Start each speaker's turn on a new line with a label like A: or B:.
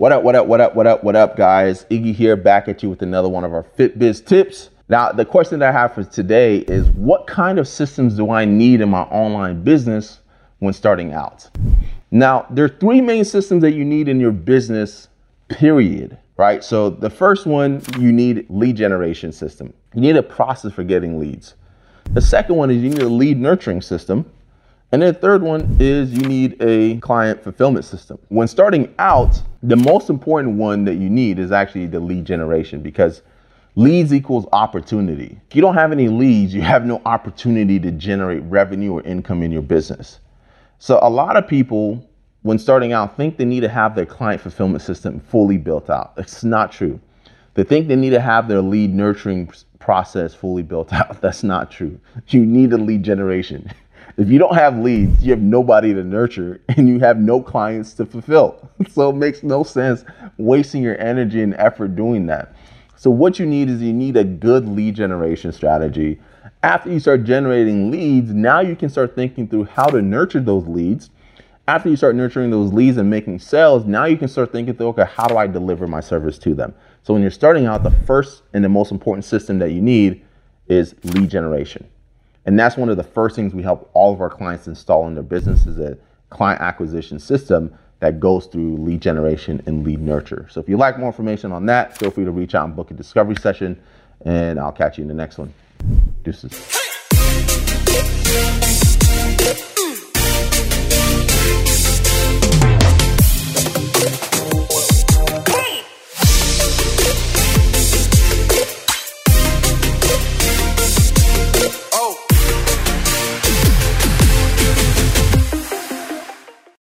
A: What up, what up, what up, what up, what up, guys? Iggy here back at you with another one of our FitBiz tips. Now, the question that I have for today is what kind of systems do I need in my online business when starting out? Now, there are three main systems that you need in your business, period, right? So the first one, you need lead generation system. You need a process for getting leads. The second one is you need a lead nurturing system. And then the third one is you need a client fulfillment system. When starting out, the most important one that you need is actually the lead generation because leads equals opportunity. If you don't have any leads, you have no opportunity to generate revenue or income in your business. So a lot of people, when starting out, think they need to have their client fulfillment system fully built out. It's not true. They think they need to have their lead nurturing process fully built out. That's not true. You need a lead generation. If you don't have leads, you have nobody to nurture and you have no clients to fulfill. So it makes no sense wasting your energy and effort doing that. So what you need is you need a good lead generation strategy. After you start generating leads, now you can start thinking through how to nurture those leads. After you start nurturing those leads and making sales, now you can start thinking through, okay, how do I deliver my service to them? So when you're starting out, the first and the most important system that you need is lead generation. And that's one of the first things we help all of our clients install in their business is a client acquisition system that goes through lead generation and lead nurture. So if you'd like more information on that, feel free to reach out and book a discovery session, and I'll catch you in the next one. Deuces.